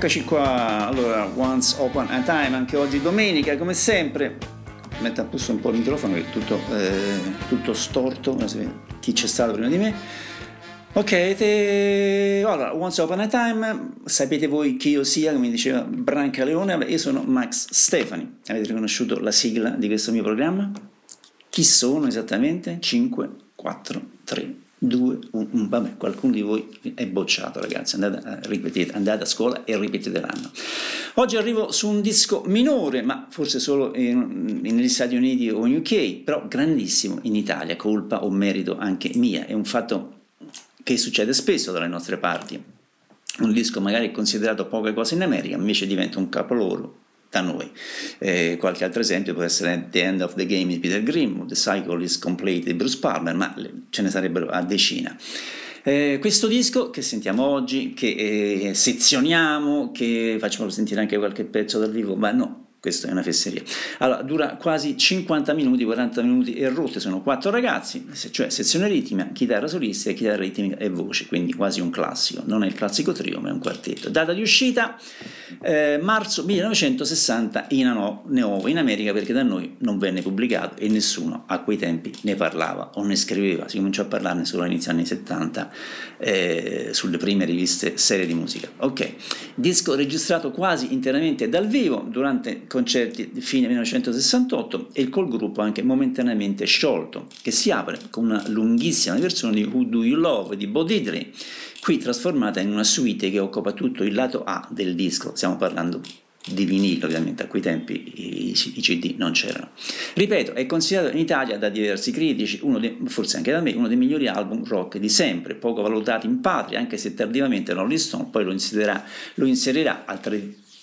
Eccoci qua, allora, Once Open a Time, anche oggi domenica, come sempre. Metto a posto un po' il microfono che è tutto, eh, tutto storto, chi c'è stato prima di me. Ok, te... allora, Once Upon a Time, sapete voi chi io sia, come diceva Branca Leone, io sono Max Stefani, avete riconosciuto la sigla di questo mio programma? Chi sono esattamente? 5, 4, 3, 2, 1, vabbè, qualcuno di voi è bocciato ragazzi, andate a, ripetete, andate a scuola e ripetete l'anno. Oggi arrivo su un disco minore, ma forse solo negli Stati Uniti o in UK, però grandissimo in Italia, colpa o merito anche mia, è un fatto che succede spesso dalle nostre parti. Un disco magari considerato poche cose in America, invece diventa un capolavoro da noi. Eh, qualche altro esempio può essere The End of the Game di Peter Grimm, The Cycle is Complete di Bruce Palmer, ma ce ne sarebbero a decina. Eh, questo disco che sentiamo oggi, che eh, sezioniamo, che facciamo sentire anche qualche pezzo dal vivo, ma no, questa è una fesseria. Allora, dura quasi 50 minuti, 40 minuti e rotte, sono quattro ragazzi, cioè sezione ritmica, chitarra solistica, chitarra ritmica e voce, quindi quasi un classico. Non è il classico trio, ma è un quartetto. Data di uscita eh, marzo 1960 in nuovo in America perché da noi non venne pubblicato e nessuno a quei tempi ne parlava o ne scriveva. Si cominciò a parlarne solo all'inizio anni 70 eh, sulle prime riviste serie di musica. Ok, disco registrato quasi interamente dal vivo durante concerti fine 1968 e col gruppo anche momentaneamente sciolto, che si apre con una lunghissima versione di Who Do You Love di Bo Diddley, qui trasformata in una suite che occupa tutto il lato A del disco, stiamo parlando di vinile ovviamente, a quei tempi i, CD non c'erano. Ripeto, è considerato in Italia da diversi critici, dei, forse anche da me, uno dei migliori album rock di sempre, poco valutati in patria, anche se tardivamente Rolling Stone poi lo inserirà, lo inserirà al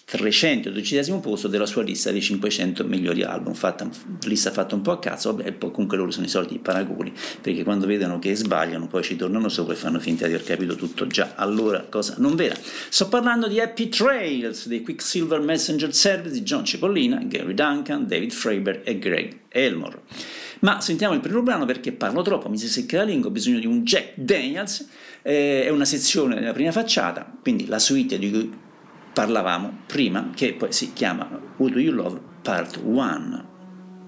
312 posto della sua lista dei 500 migliori album, fatta, lista fatta un po' a cazzo, vabbè, poi comunque loro sono i soliti paragoni, perché quando vedono che sbagliano poi ci tornano sopra e fanno finta di aver capito tutto già allora, cosa non vera. Sto parlando di Happy Trails, dei Quicksilver Messenger Service di John Cipollina, Gary Duncan, David Freiber e Greg Elmore. Ma sentiamo il primo brano perché parlo troppo, mi si secca la lingua, ho bisogno di un Jack Daniels, eh, è una sezione della prima facciata, quindi la suite di cui parlavamo prima, che poi si chiama Who Do You Love Part 1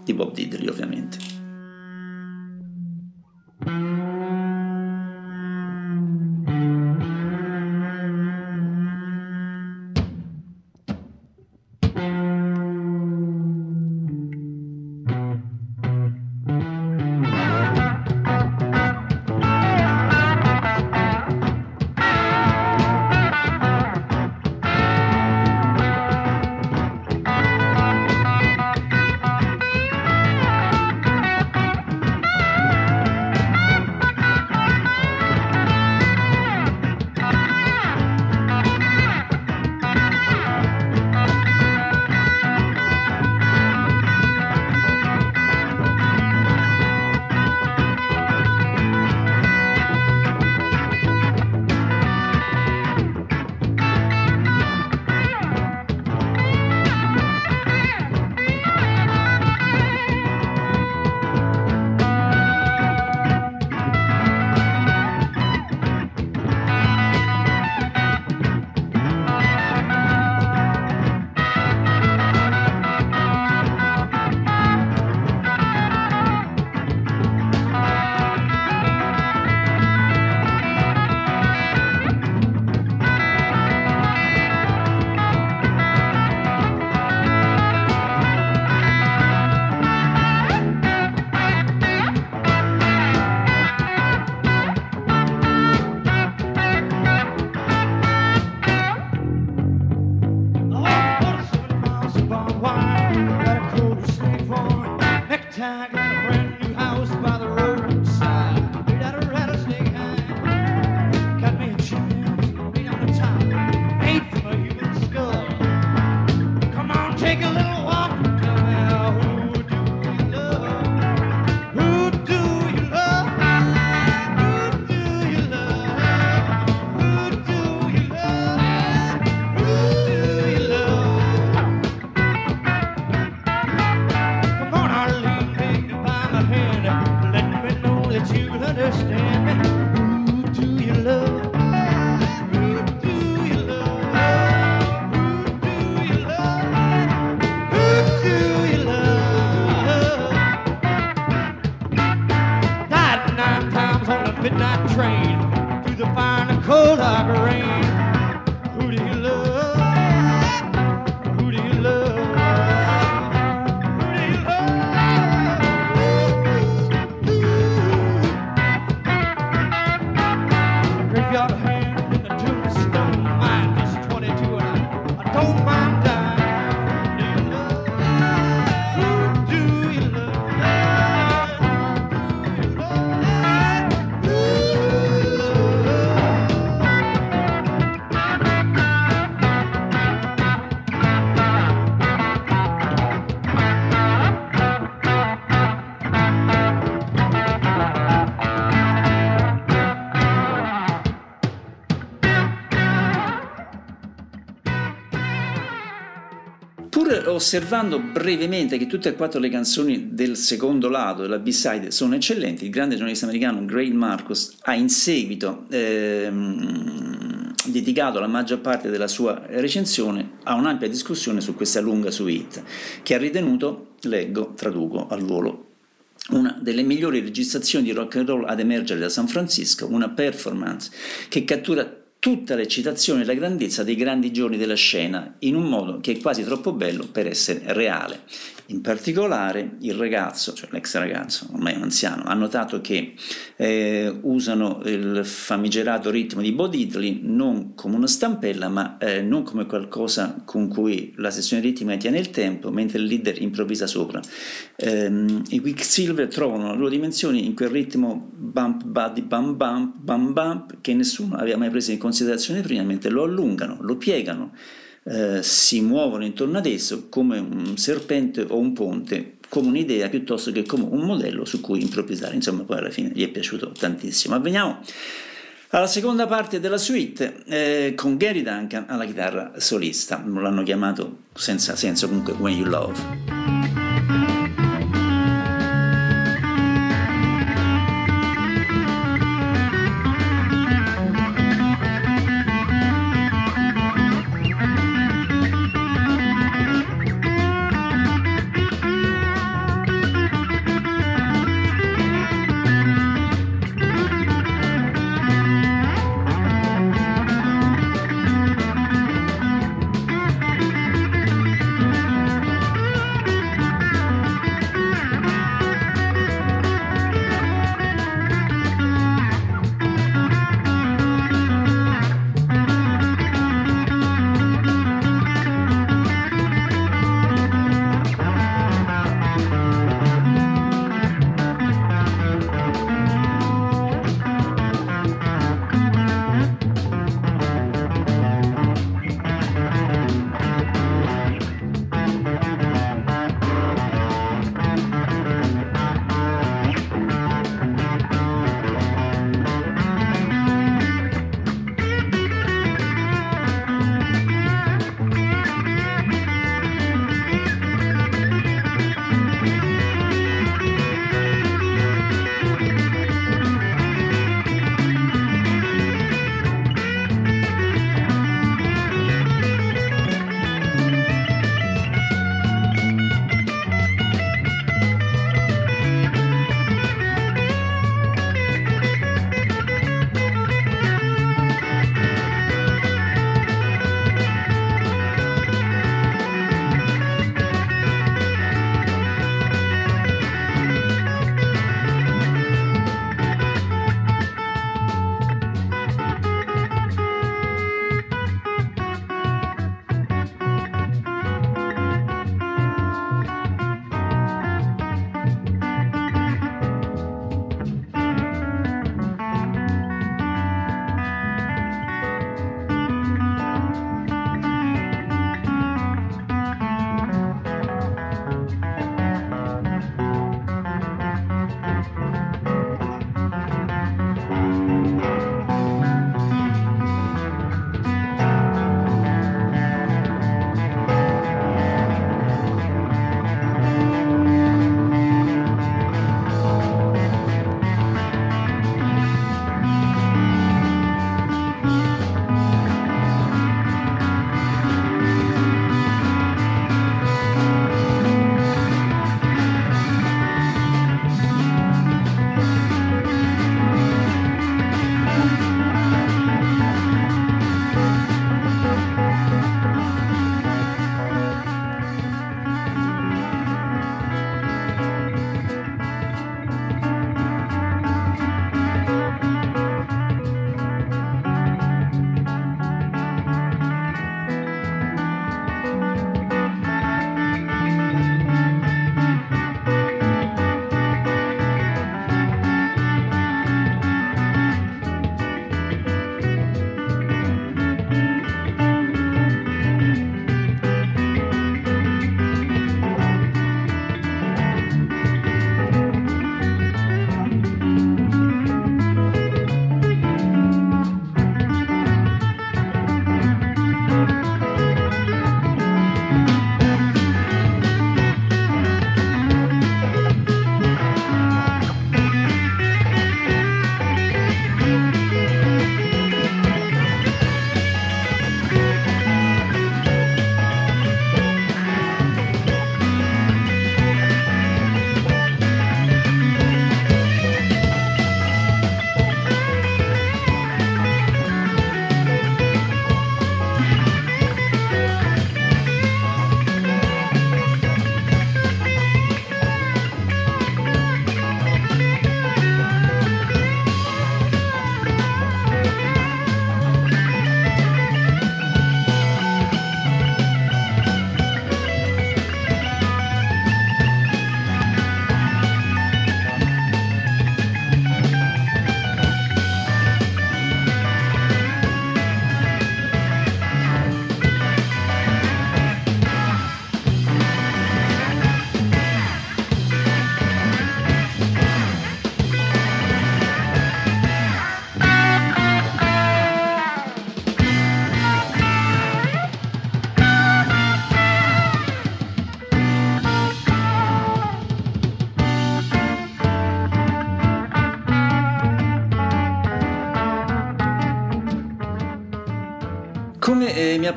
di Bob Diddley ovviamente. walk osservando brevemente che tutte e quattro le canzoni del secondo lato della B-side sono eccellenti, il grande giornalista americano Gray Marcus ha in seguito ehm, dedicato la maggior parte della sua recensione a un'ampia discussione su questa lunga suite, che ha ritenuto, leggo, traduco al volo, una delle migliori registrazioni di rock and roll ad emergere da San Francisco, una performance che cattura tutta l'eccitazione e la grandezza dei grandi giorni della scena in un modo che è quasi troppo bello per essere reale. In particolare il ragazzo, cioè l'ex ragazzo, ormai un anziano, ha notato che eh, usano il famigerato ritmo di Bo Diddley non come una stampella, ma eh, non come qualcosa con cui la sessione ritmica tiene il tempo, mentre il leader improvvisa sopra. Eh, I Quicksilver trovano le loro dimensioni in quel ritmo bump, buddy, bum, bump, bum, bump, che nessuno aveva mai preso in considerazione prima, mentre lo allungano, lo piegano eh, si muovono intorno ad esso come un serpente o un ponte, come un'idea piuttosto che come un modello su cui improvvisare. Insomma, poi alla fine gli è piaciuto tantissimo. Ma veniamo alla seconda parte della suite eh, con Gary Duncan alla chitarra solista. L'hanno chiamato senza senso comunque When You Love.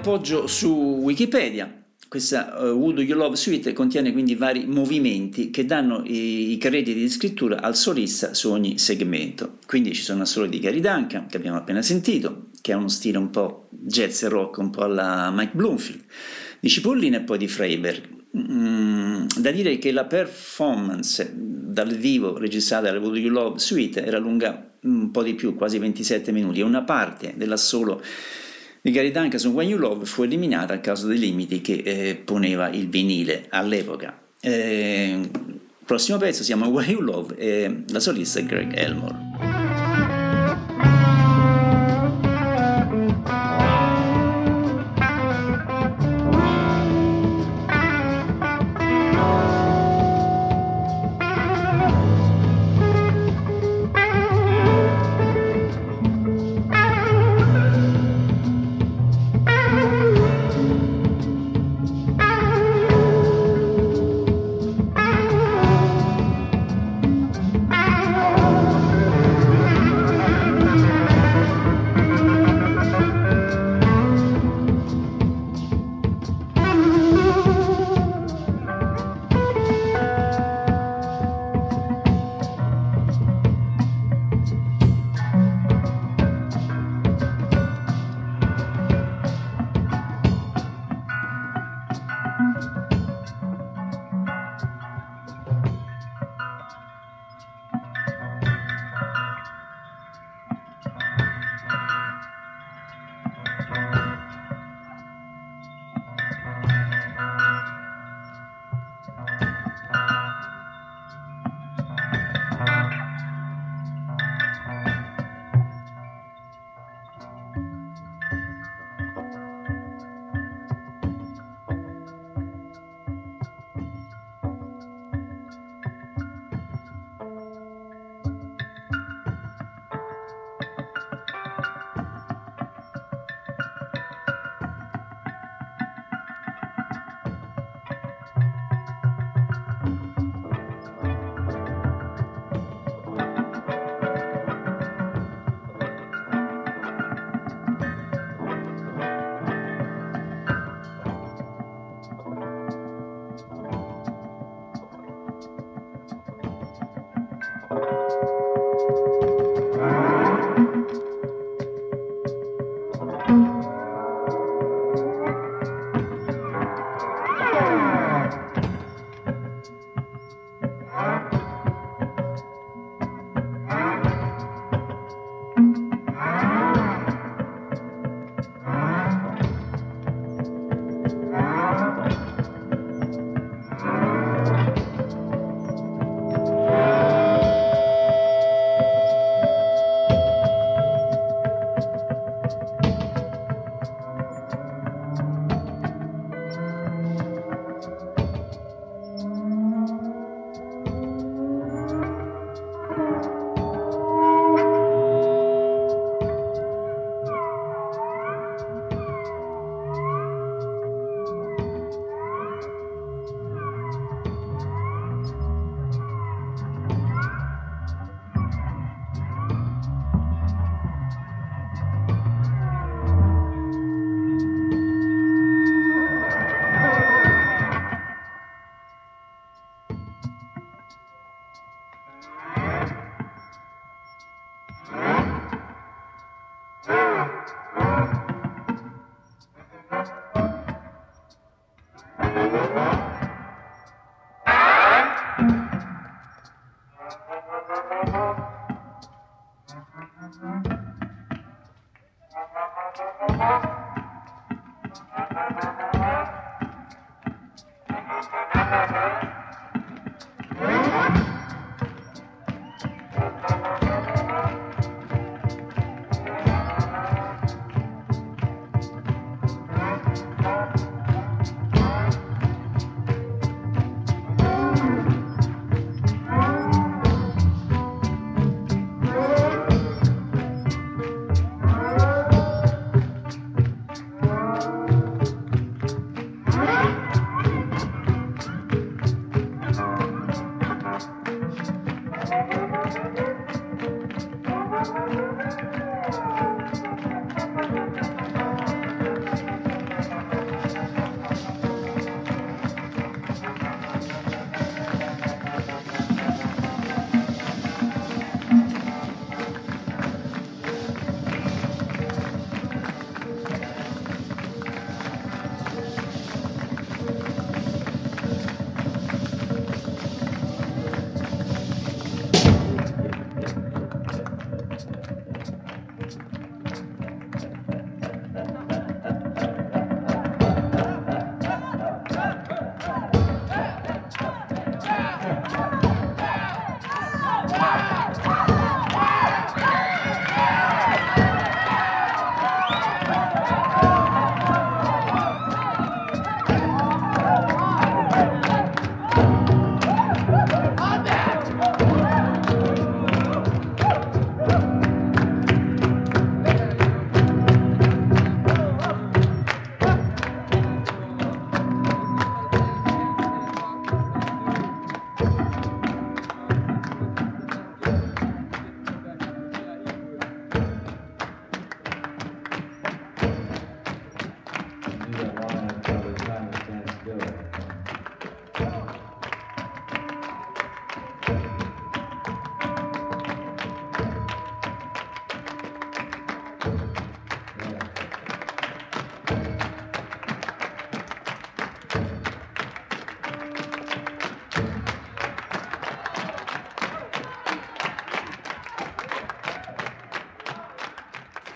Appoggio su Wikipedia. Questa uh, Would You Love Suite contiene quindi vari movimenti che danno i, i, crediti di scrittura al solista su ogni segmento. Quindi ci sono assoli di Gary Duncan, che abbiamo appena sentito, che ha uno stile un po' jazz e rock, un po' alla Mike Bloomfield, di Cipollina e poi di Freiberg. Mm, da dire che la performance dal vivo registrata alla Would You Love Suite era lunga un po' di più, quasi 27 minuti, e una parte dell'assolo Gary Duncan When You Love fu eliminata a causa dei limiti che eh, poneva il vinile all'epoca. Eh, prossimo pezzo siamo a When You Love e la solista è Greg Elmore.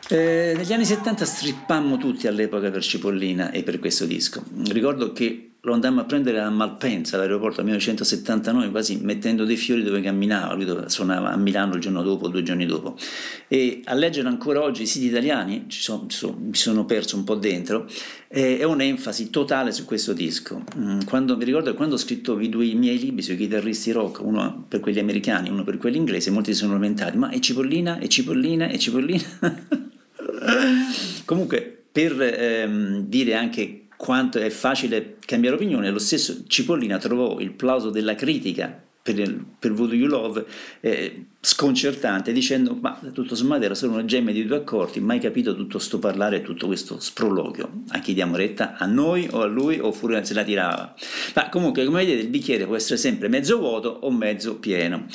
Eh, negli anni 70 strippammo tutti all'epoca per Cipollina e per questo disco. Ricordo che lo andammo a prendere a Malpensa all'aeroporto nel 1979, quasi mettendo dei fiori dove camminava, lui suonava a Milano il giorno dopo, due giorni dopo. E a leggere ancora oggi i siti italiani, ci sono, mi sono perso un po' dentro, eh, è un'enfasi totale su questo disco. Mm, quando, mi ricordo che quando ho scritto i due miei libri sui chitarristi rock, uno per quelli americani, uno per quelli inglesi, molti si sono lamentati, ma è Cipollina, è Cipollina, è Cipollina? Comunque, per ehm, dire anche quanto è facile cambiare opinione, lo stesso Cipollina trovò il plauso della critica per, il, per Voodoo You Love eh, sconcertante dicendo ma tutto sommato era solo una gemma di due accordi mai capito tutto sto parlare e tutto questo sproloquio a chi diamo retta? a noi o a lui oppure se la tirava? Ma comunque come vedete il bicchiere può essere sempre mezzo vuoto o mezzo pieno.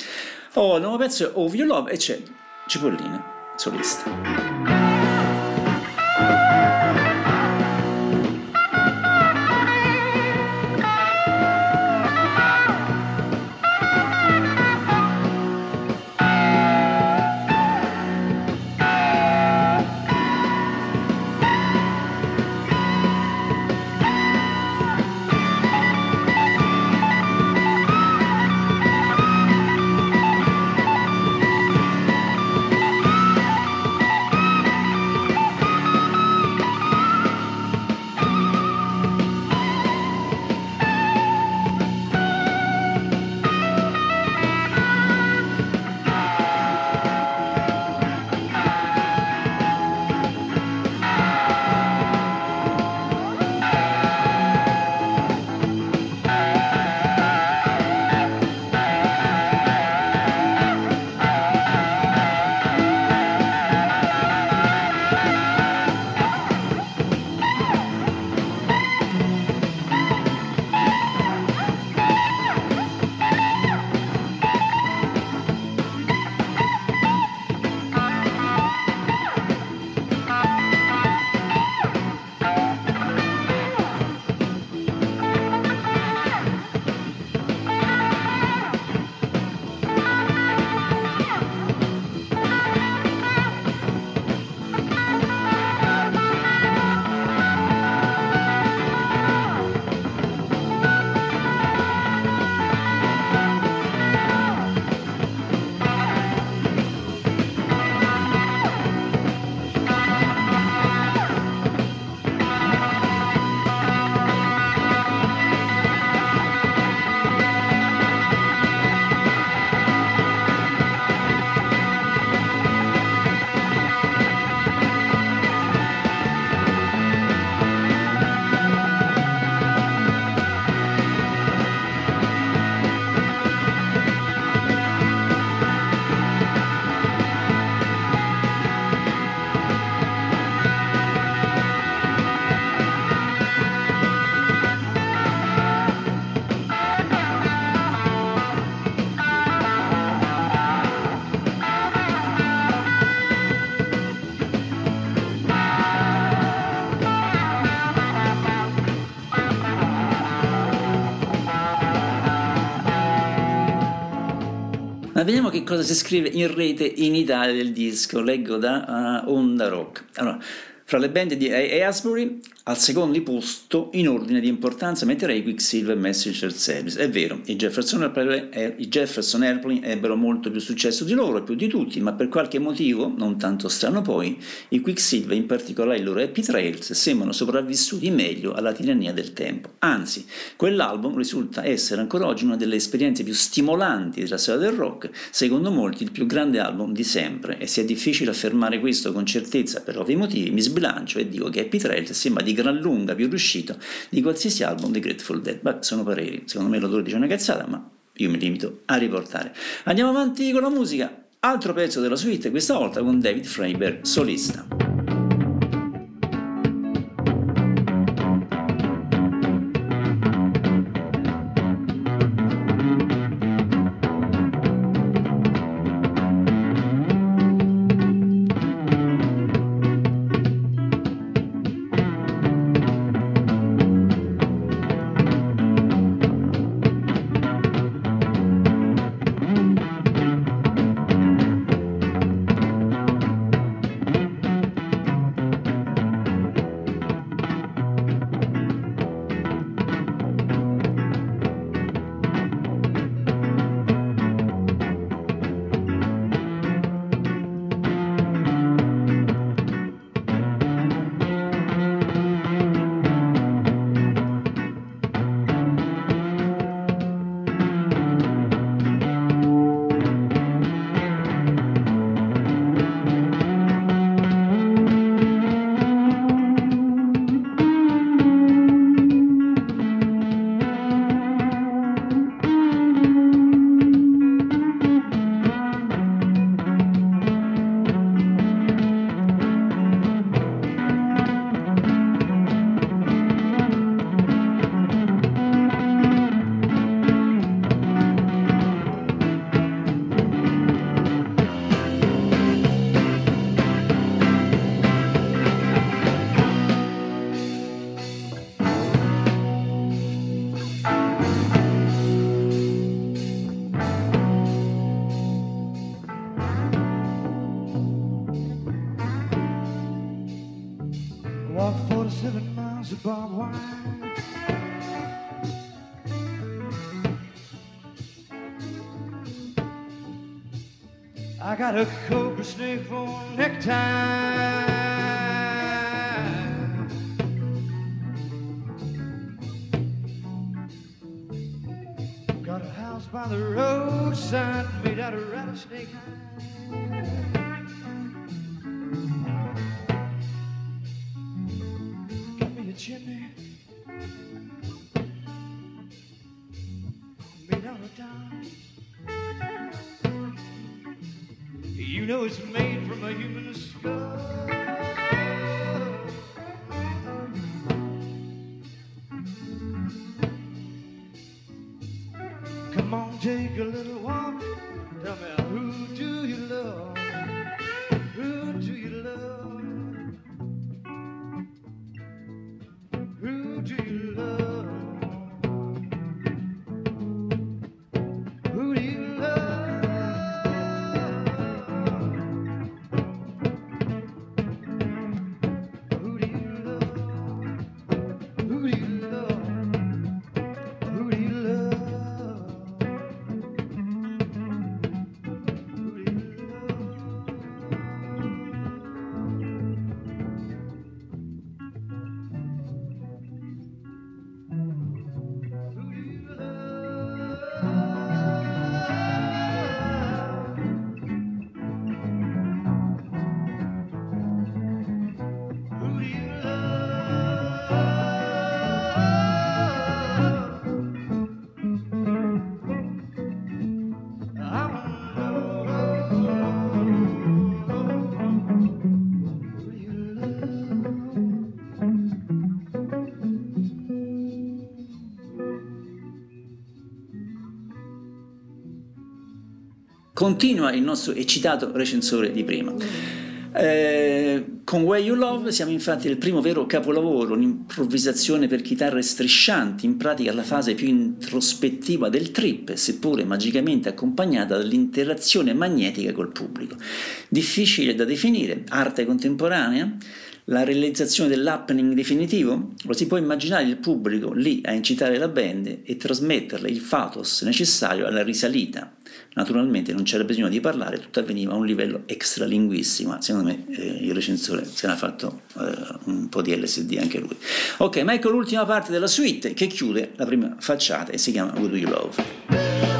Oh, il nuovo pezzo è Voodoo You Love e c'è Cipollina solista Che cosa si scrive in rete in Italia del disco. Leggo da uh, Onda Rock. Allora, fra le band di Asbury al secondo posto, in ordine di importanza, metterei Quicksilver Messenger Service. È vero, i Jefferson, Airplane, i Jefferson Airplane ebbero molto più successo di loro, più di tutti, ma per qualche motivo, non tanto strano poi, i Quicksilver, in particolare i loro Happy Trails, sembrano sopravvissuti meglio alla tirannia del tempo. Anzi, quell'album risulta essere ancora oggi una delle esperienze più stimolanti della storia del rock, secondo molti il più grande album di sempre, e se è difficile affermare questo con certezza per ovvi motivi, mi sbilancio e dico che Happy Trails sembra di gran lunga più riuscito di qualsiasi album di Grateful Dead. Beh, sono pareri, secondo me l'odore dice una cazzata, ma io mi limito a riportare. Andiamo avanti con la musica. Altro pezzo della suite, questa volta con David Freiberg, solista. Continua il nostro eccitato recensore di prima. Eh, con Way You Love siamo infatti al primo vero capolavoro, un'improvvisazione per chitarre striscianti, in pratica la fase più introspettiva del trip, seppure magicamente accompagnata dall'interazione magnetica col pubblico. Difficile da definire, arte contemporanea, la realizzazione dell'happening definitivo? Lo si può immaginare il pubblico lì a incitare la band e trasmetterle il pathos necessario alla risalita. Naturalmente non c'era bisogno di parlare, tutto avveniva a un livello extralinguissimo, secondo me eh, il recensore se n'ha fatto eh, un po' di LSD anche lui. Ok, ma ecco l'ultima parte della suite che chiude la prima facciata e si chiama do you love?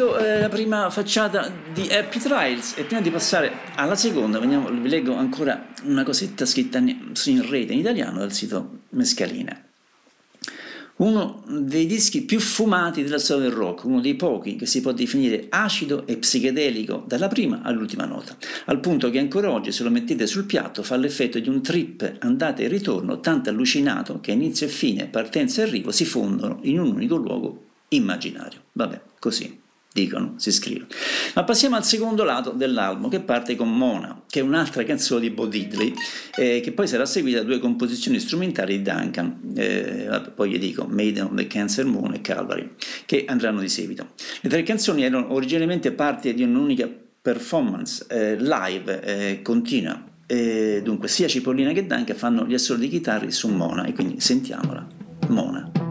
Finito eh, la prima facciata di Happy Trials e prima di passare alla seconda veniamo, vi leggo ancora una cosetta scritta in, in rete in italiano dal sito Mescalina. Uno dei dischi più fumati della storia del rock, uno dei pochi che si può definire acido e psichedelico dalla prima all'ultima nota, al punto che ancora oggi se lo mettete sul piatto fa l'effetto di un trip andata e ritorno tanto allucinato che inizio e fine, partenza e arrivo si fondono in un unico luogo immaginario. Vabbè, così dicono, si scrive. Ma passiamo al secondo lato dell'album che parte con Mona, che è un'altra canzone di Bo Diddley, eh, che poi sarà seguita da due composizioni strumentali di Duncan, eh, poi gli dico Maiden of the Cancer Moon e Calvary, che andranno di seguito. Le tre canzoni erano originariamente parte di un'unica performance eh, live eh, continua, dunque sia Cipollina che Duncan fanno gli assoli di chitarra su Mona e quindi sentiamola, Mona.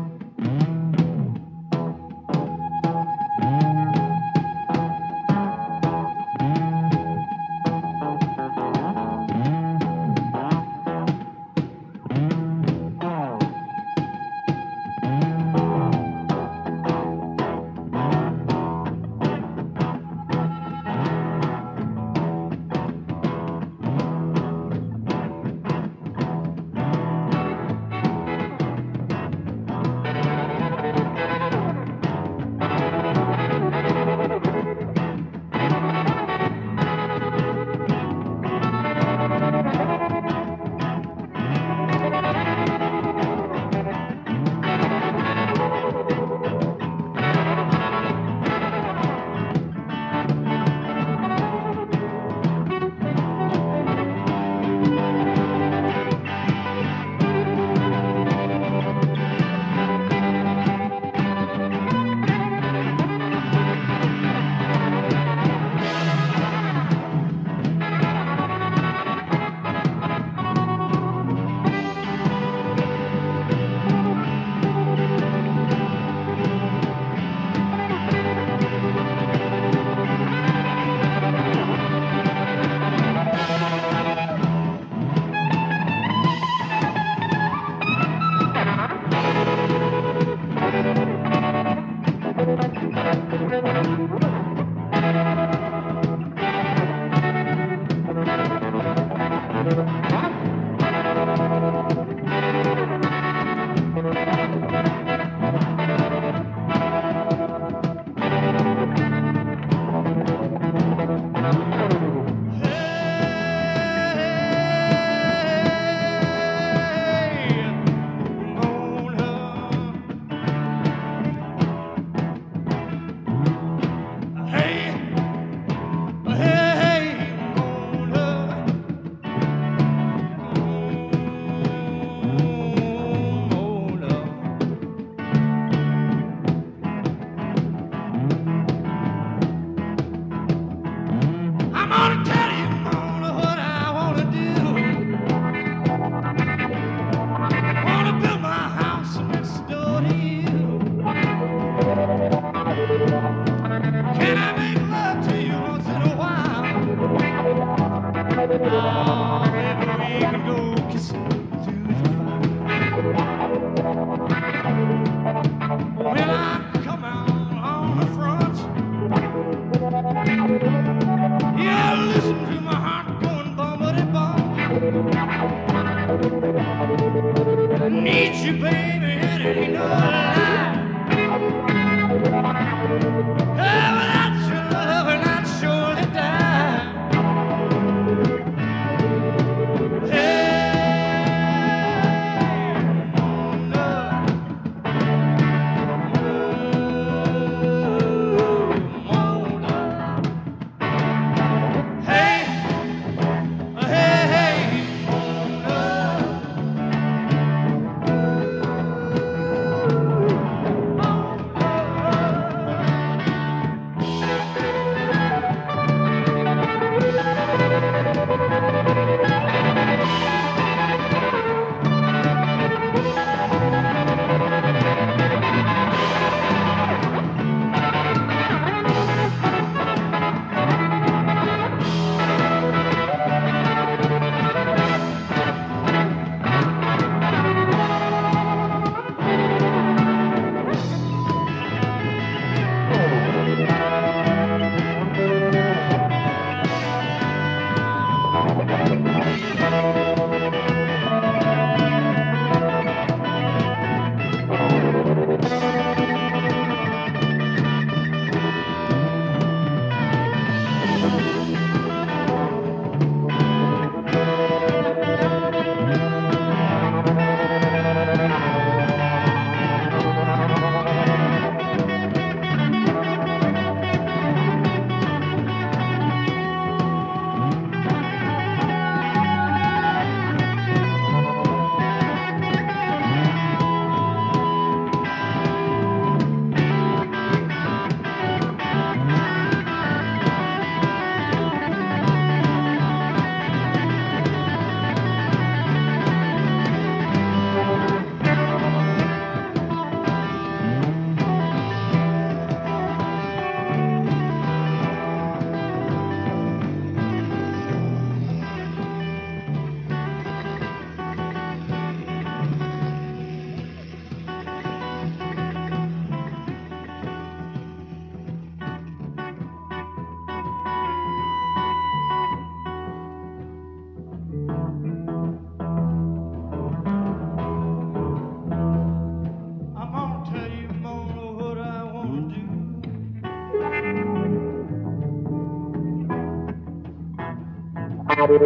Build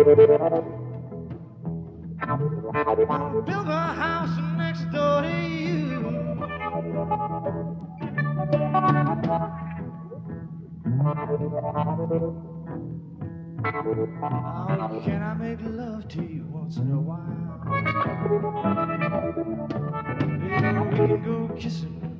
a house next door to you. Oh, can I make love to you once in a while? Maybe we can go kissing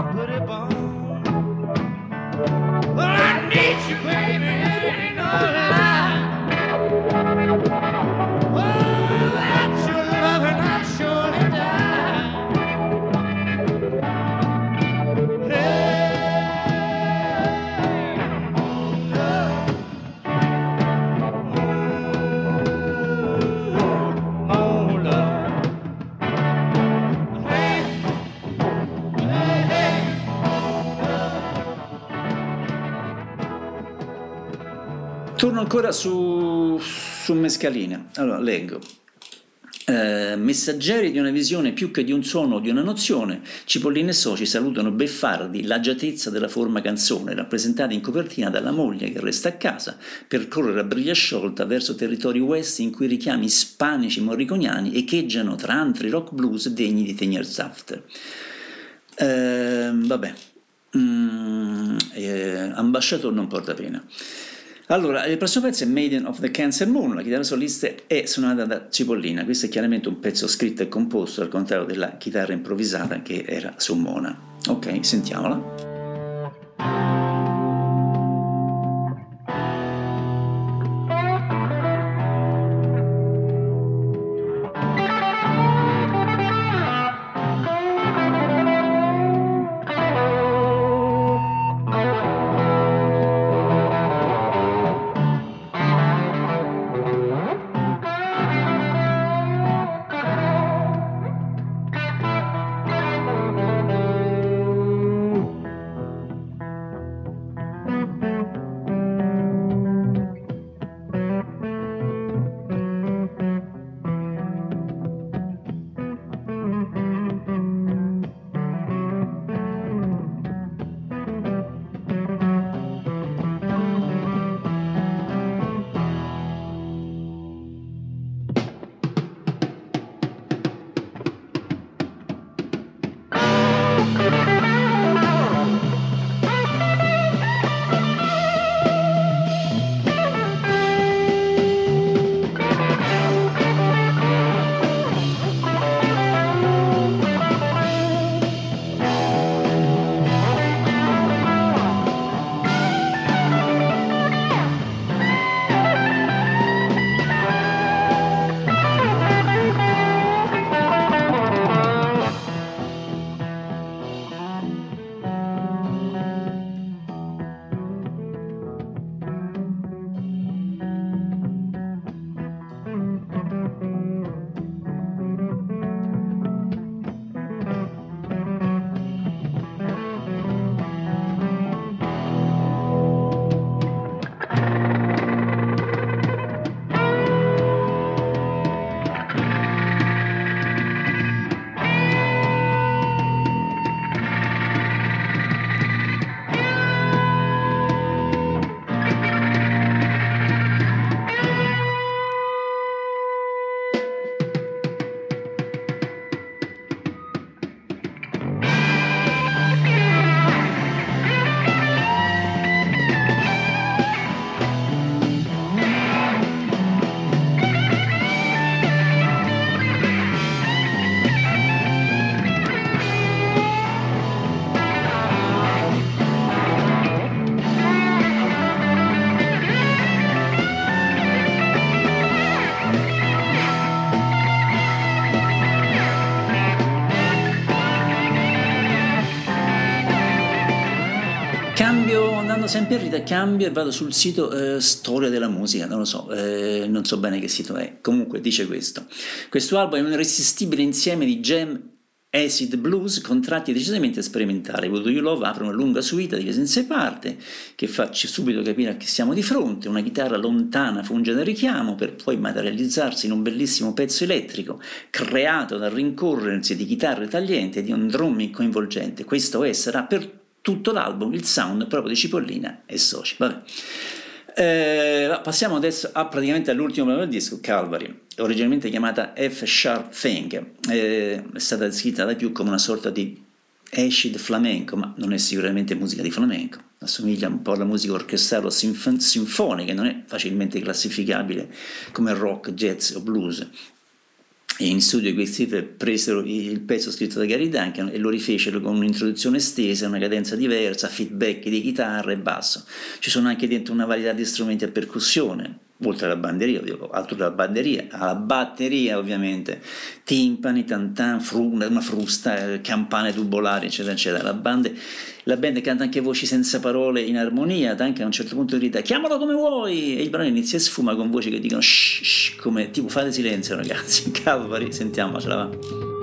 Put it on. Ancora su, su Mescalina. Allora, leggo. Eh, messaggeri di una visione più che di un suono o di una nozione, Cipollini e Soci salutano Beffardi, l'agiatezza della forma canzone, rappresentata in copertina dalla moglie che resta a casa per correre a briglia sciolta verso territori west in cui richiami ispanici morriconiani echeggiano tra antri rock blues degni di Teniersaft. Eh, vabbè, Mm, eh, Ambasciatore non porta pena. Allora, il prossimo pezzo è Maiden of the Cancer Moon, la chitarra solista è suonata da Cipollina, questo è chiaramente un pezzo scritto e composto, al contrario della chitarra improvvisata che era su Mona. Ok, sentiamola. Sempre in rita, cambio e vado sul sito eh, Storia della musica, non lo so, eh, non so bene che sito è, comunque dice questo. Questo album è un irresistibile insieme di jam acid blues con tratti decisamente sperimentali. Would You Love apre una lunga suite di senza parte che facci subito capire a chi siamo di fronte. Una chitarra lontana funge da richiamo per poi materializzarsi in un bellissimo pezzo elettrico creato dal rincorrersi di chitarre taglienti e di un drumming coinvolgente. Questo è, sarà per tutto l'album il sound proprio di Cipollina e Soci. Vabbè. Eh, passiamo adesso a, praticamente all'ultimo brano del disco, Calvary, originalmente chiamata F Sharp Thing, eh, è stata descritta da più come una sorta di acid flamenco, ma non è sicuramente musica di flamenco, assomiglia un po' alla musica orchestrale o sinf- sinfonica, non è facilmente classificabile come rock, jazz o blues, in studio questi presero il pezzo scritto da Gary Duncan e lo rifecero con un'introduzione estesa, una cadenza diversa, feedback di chitarra e basso. Ci sono anche dentro una varietà di strumenti a percussione, oltre alla banderia, altro alla banderia, alla batteria ovviamente, timpani, tantan, fru, una frusta, campane tubolari, eccetera, eccetera. La, band, la band canta anche voci senza parole in armonia, anche a un certo punto grida chiamalo come vuoi! E il brano inizia e sfuma con voci che dicono shh, shh, come tipo fate silenzio ragazzi, Calvary, sentiamocela va.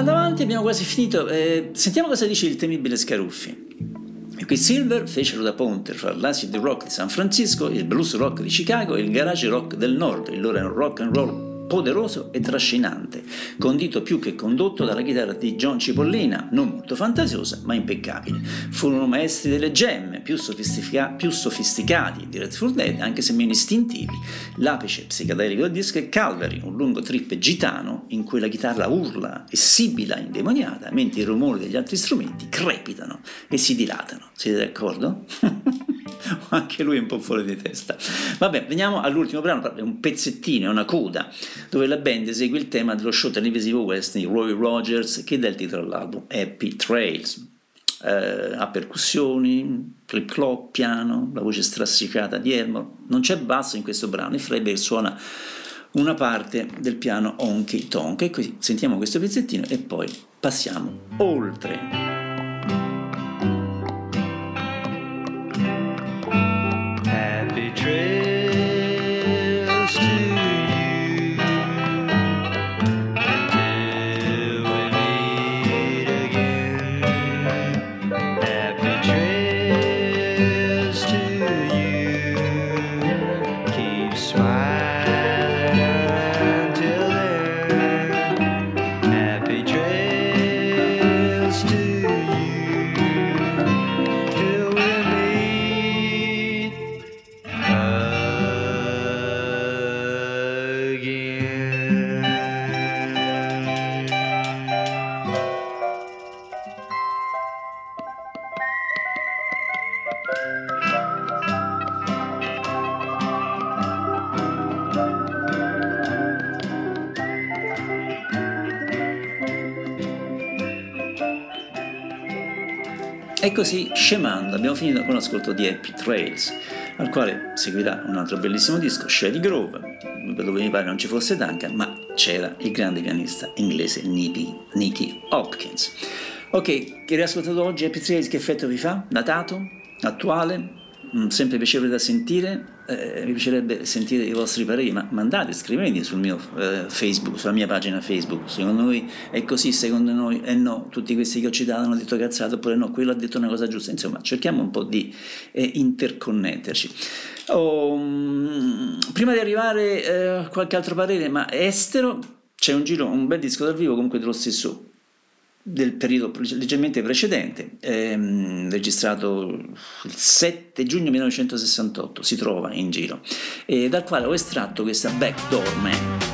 Andando avanti abbiamo quasi finito, eh, sentiamo cosa dice il temibile Scaruffi. Qui Silver fecero da ponte fra l'acid rock di San Francisco, il blues rock di Chicago e il garage rock del nord, il loro rock and roll poderoso e trascinante, condito più che condotto dalla chitarra di John Cipollina, non molto fantasiosa ma impeccabile. Furono maestri delle gemme, più, sofistica- più sofisticati di Redford Dead, anche se meno istintivi. L'apice psichedelico del disco è Calvary, un lungo trip gitano in cui la chitarra urla e sibila indemoniata, mentre i rumori degli altri strumenti crepitano e si dilatano. Siete d'accordo? anche lui è un po' fuori di testa. Vabbè, veniamo all'ultimo brano, è un pezzettino, è una coda, dove la band esegue il tema dello show televisivo western di Roy Rogers che dà il titolo all'album Happy Trails. Eh, ha percussioni, clip clop, piano, la voce strassicata di Elmore. Non c'è basso in questo brano e Freiberg suona una parte del piano Honky Tonk. E così sentiamo questo pezzettino e poi passiamo oltre. Scemando, abbiamo finito con l'ascolto di Happy Trails, al quale seguirà un altro bellissimo disco, Shady Grove, dove mi pare non ci fosse Duncan, ma c'era il grande pianista inglese Nicky, Hopkins. Ok, che riascoltato oggi Happy Trails che effetto vi fa? Datato? Attuale? Mm, sempre piacevole da sentire? Eh, mi piacerebbe sentire i vostri pareri, ma mandate, scrivete sul mio eh, Facebook, sulla mia pagina Facebook. Secondo noi è così, secondo noi è no. Tutti questi che ho citato hanno detto cazzate, oppure no, quello ha detto una cosa giusta. Insomma, cerchiamo un po' di eh, interconnetterci. Oh, mm, prima di arrivare eh, a qualche altro parere, ma estero, c'è un giro, un bel disco dal vivo comunque dello stesso del periodo leggermente precedente, ehm, registrato il 7 giugno 1968, si trova in giro, e dal quale ho estratto questa Backdoor Man.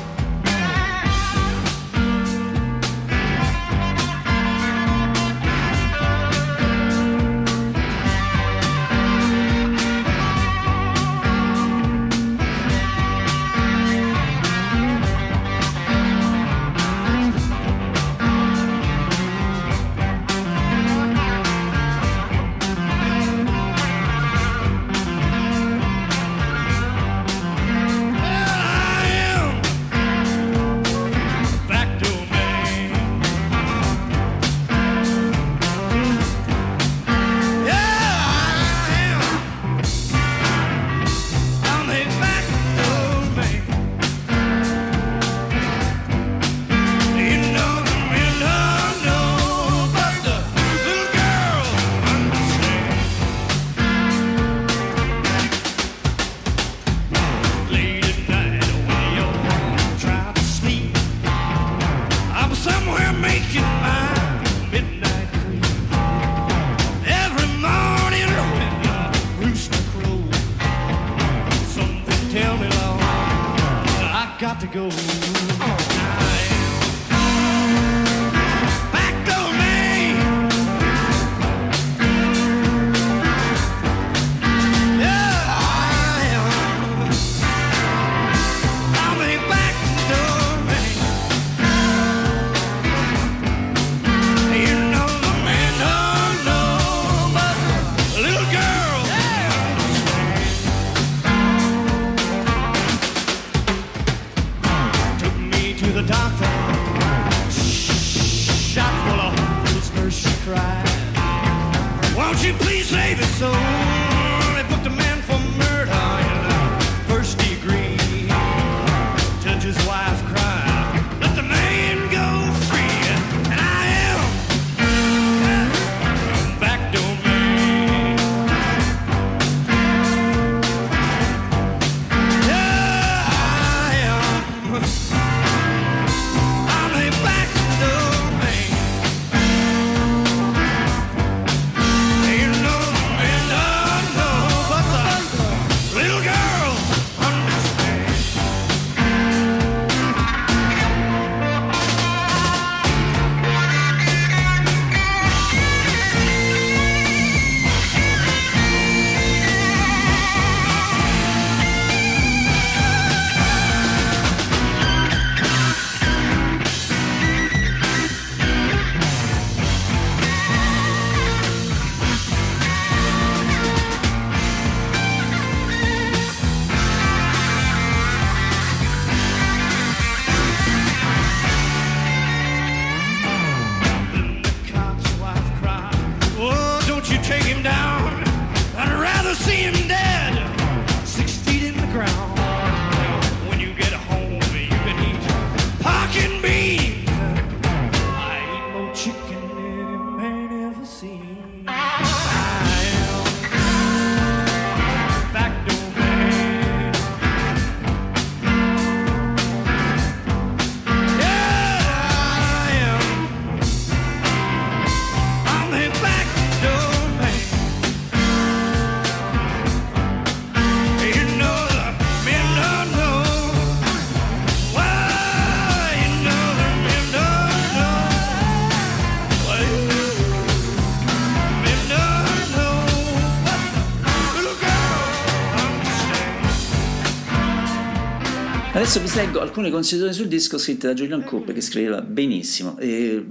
Alcune considerazioni sul disco scritte da Julian Cope che scriveva benissimo. E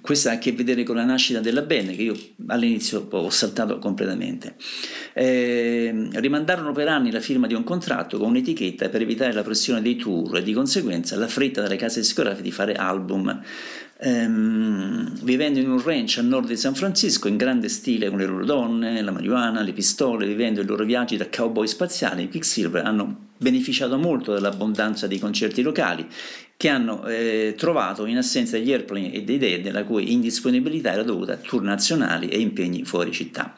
questo ha a che vedere con la nascita della band che io all'inizio ho saltato completamente. Eh, rimandarono per anni la firma di un contratto con un'etichetta per evitare la pressione dei tour e di conseguenza la fretta delle case discografiche di fare album. Ehm, vivendo in un ranch a nord di San Francisco in grande stile con le loro donne, la marijuana, le pistole, vivendo i loro viaggi da cowboy spaziali, i Quicksilver hanno beneficiato molto dell'abbondanza di concerti locali che hanno eh, trovato in assenza degli airplane e dei dead la cui indisponibilità era dovuta a tour nazionali e impegni fuori città.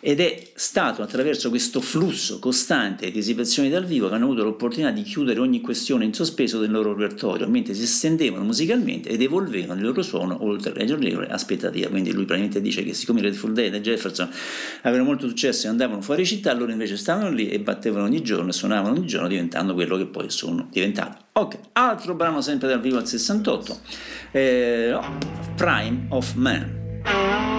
Ed è stato attraverso questo flusso costante di esibizioni dal vivo che hanno avuto l'opportunità di chiudere ogni questione in sospeso del loro repertorio, mentre si estendevano musicalmente ed evolvevano il loro suono oltre le giornaliere aspettative. Quindi lui praticamente dice che siccome i Redful Dead e Jefferson avevano molto successo e andavano fuori città, loro invece stavano lì e battevano ogni giorno e suonavano ogni giorno diventando quello che poi sono diventati. Ok, altro brano sempre dal vivo al 68, eh, Prime of Man.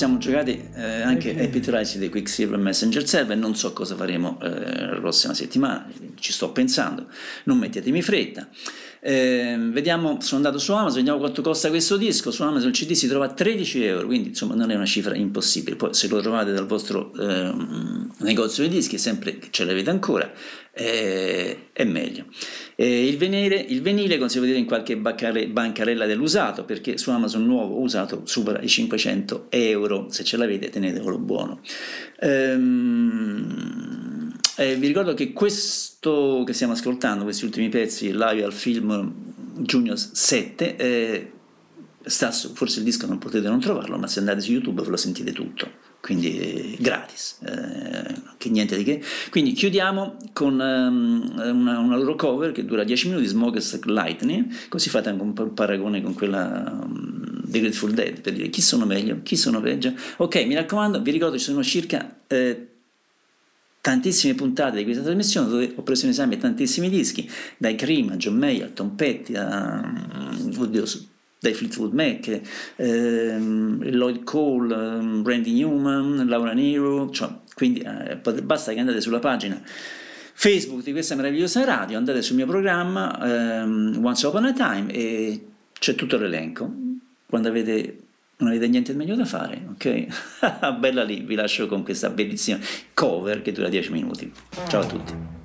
Siamo giocati eh, anche Happy Trice dei Quicksilver Messenger Server, non so cosa faremo eh, la prossima settimana, ci sto pensando, non mettetemi fretta. Eh, vediamo, sono andato su Amazon, vediamo quanto costa questo disco. Su Amazon il CD si trova a 13 euro, quindi insomma non è una cifra impossibile. Poi se lo trovate dal vostro eh, negozio di dischi, sempre che ce l'avete ancora, eh, è meglio. Il, venire, il venile come si può dire in qualche baccare, bancarella dell'usato, perché su Amazon nuovo usato supera i 500 euro. Se ce l'avete, tenetelo buono. Ehm, eh, vi ricordo che questo che stiamo ascoltando, questi ultimi pezzi live al film Junior 7, eh, su, forse il disco non potete non trovarlo, ma se andate su YouTube ve lo sentite tutto, quindi eh, gratis, eh, che niente di che. Quindi chiudiamo con um, una, una, loro cover che dura 10 minuti, Smokers Lightning, così fate anche un, un paragone con quella um, The Grateful Dead, per dire chi sono meglio, chi sono peggio. Ok, mi raccomando, vi ricordo ci sono circa... Eh, tantissime puntate di questa trasmissione dove ho preso in esame tantissimi dischi, dai Cream a John Mayer, Tom Petty, a, oddio, dai Fleetwood Mac, ehm, Lloyd Cole, ehm, Randy Newman, Laura Nero, cioè, quindi eh, basta che andate sulla pagina Facebook di questa meravigliosa radio, andate sul mio programma ehm, Once Upon a Time e c'è tutto l'elenco. Quando avete non avete niente meglio da fare, ok? Bella lì, vi lascio con questa bellissima cover che dura 10 minuti. Ciao a tutti.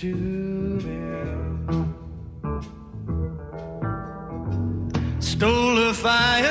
You hear me cry?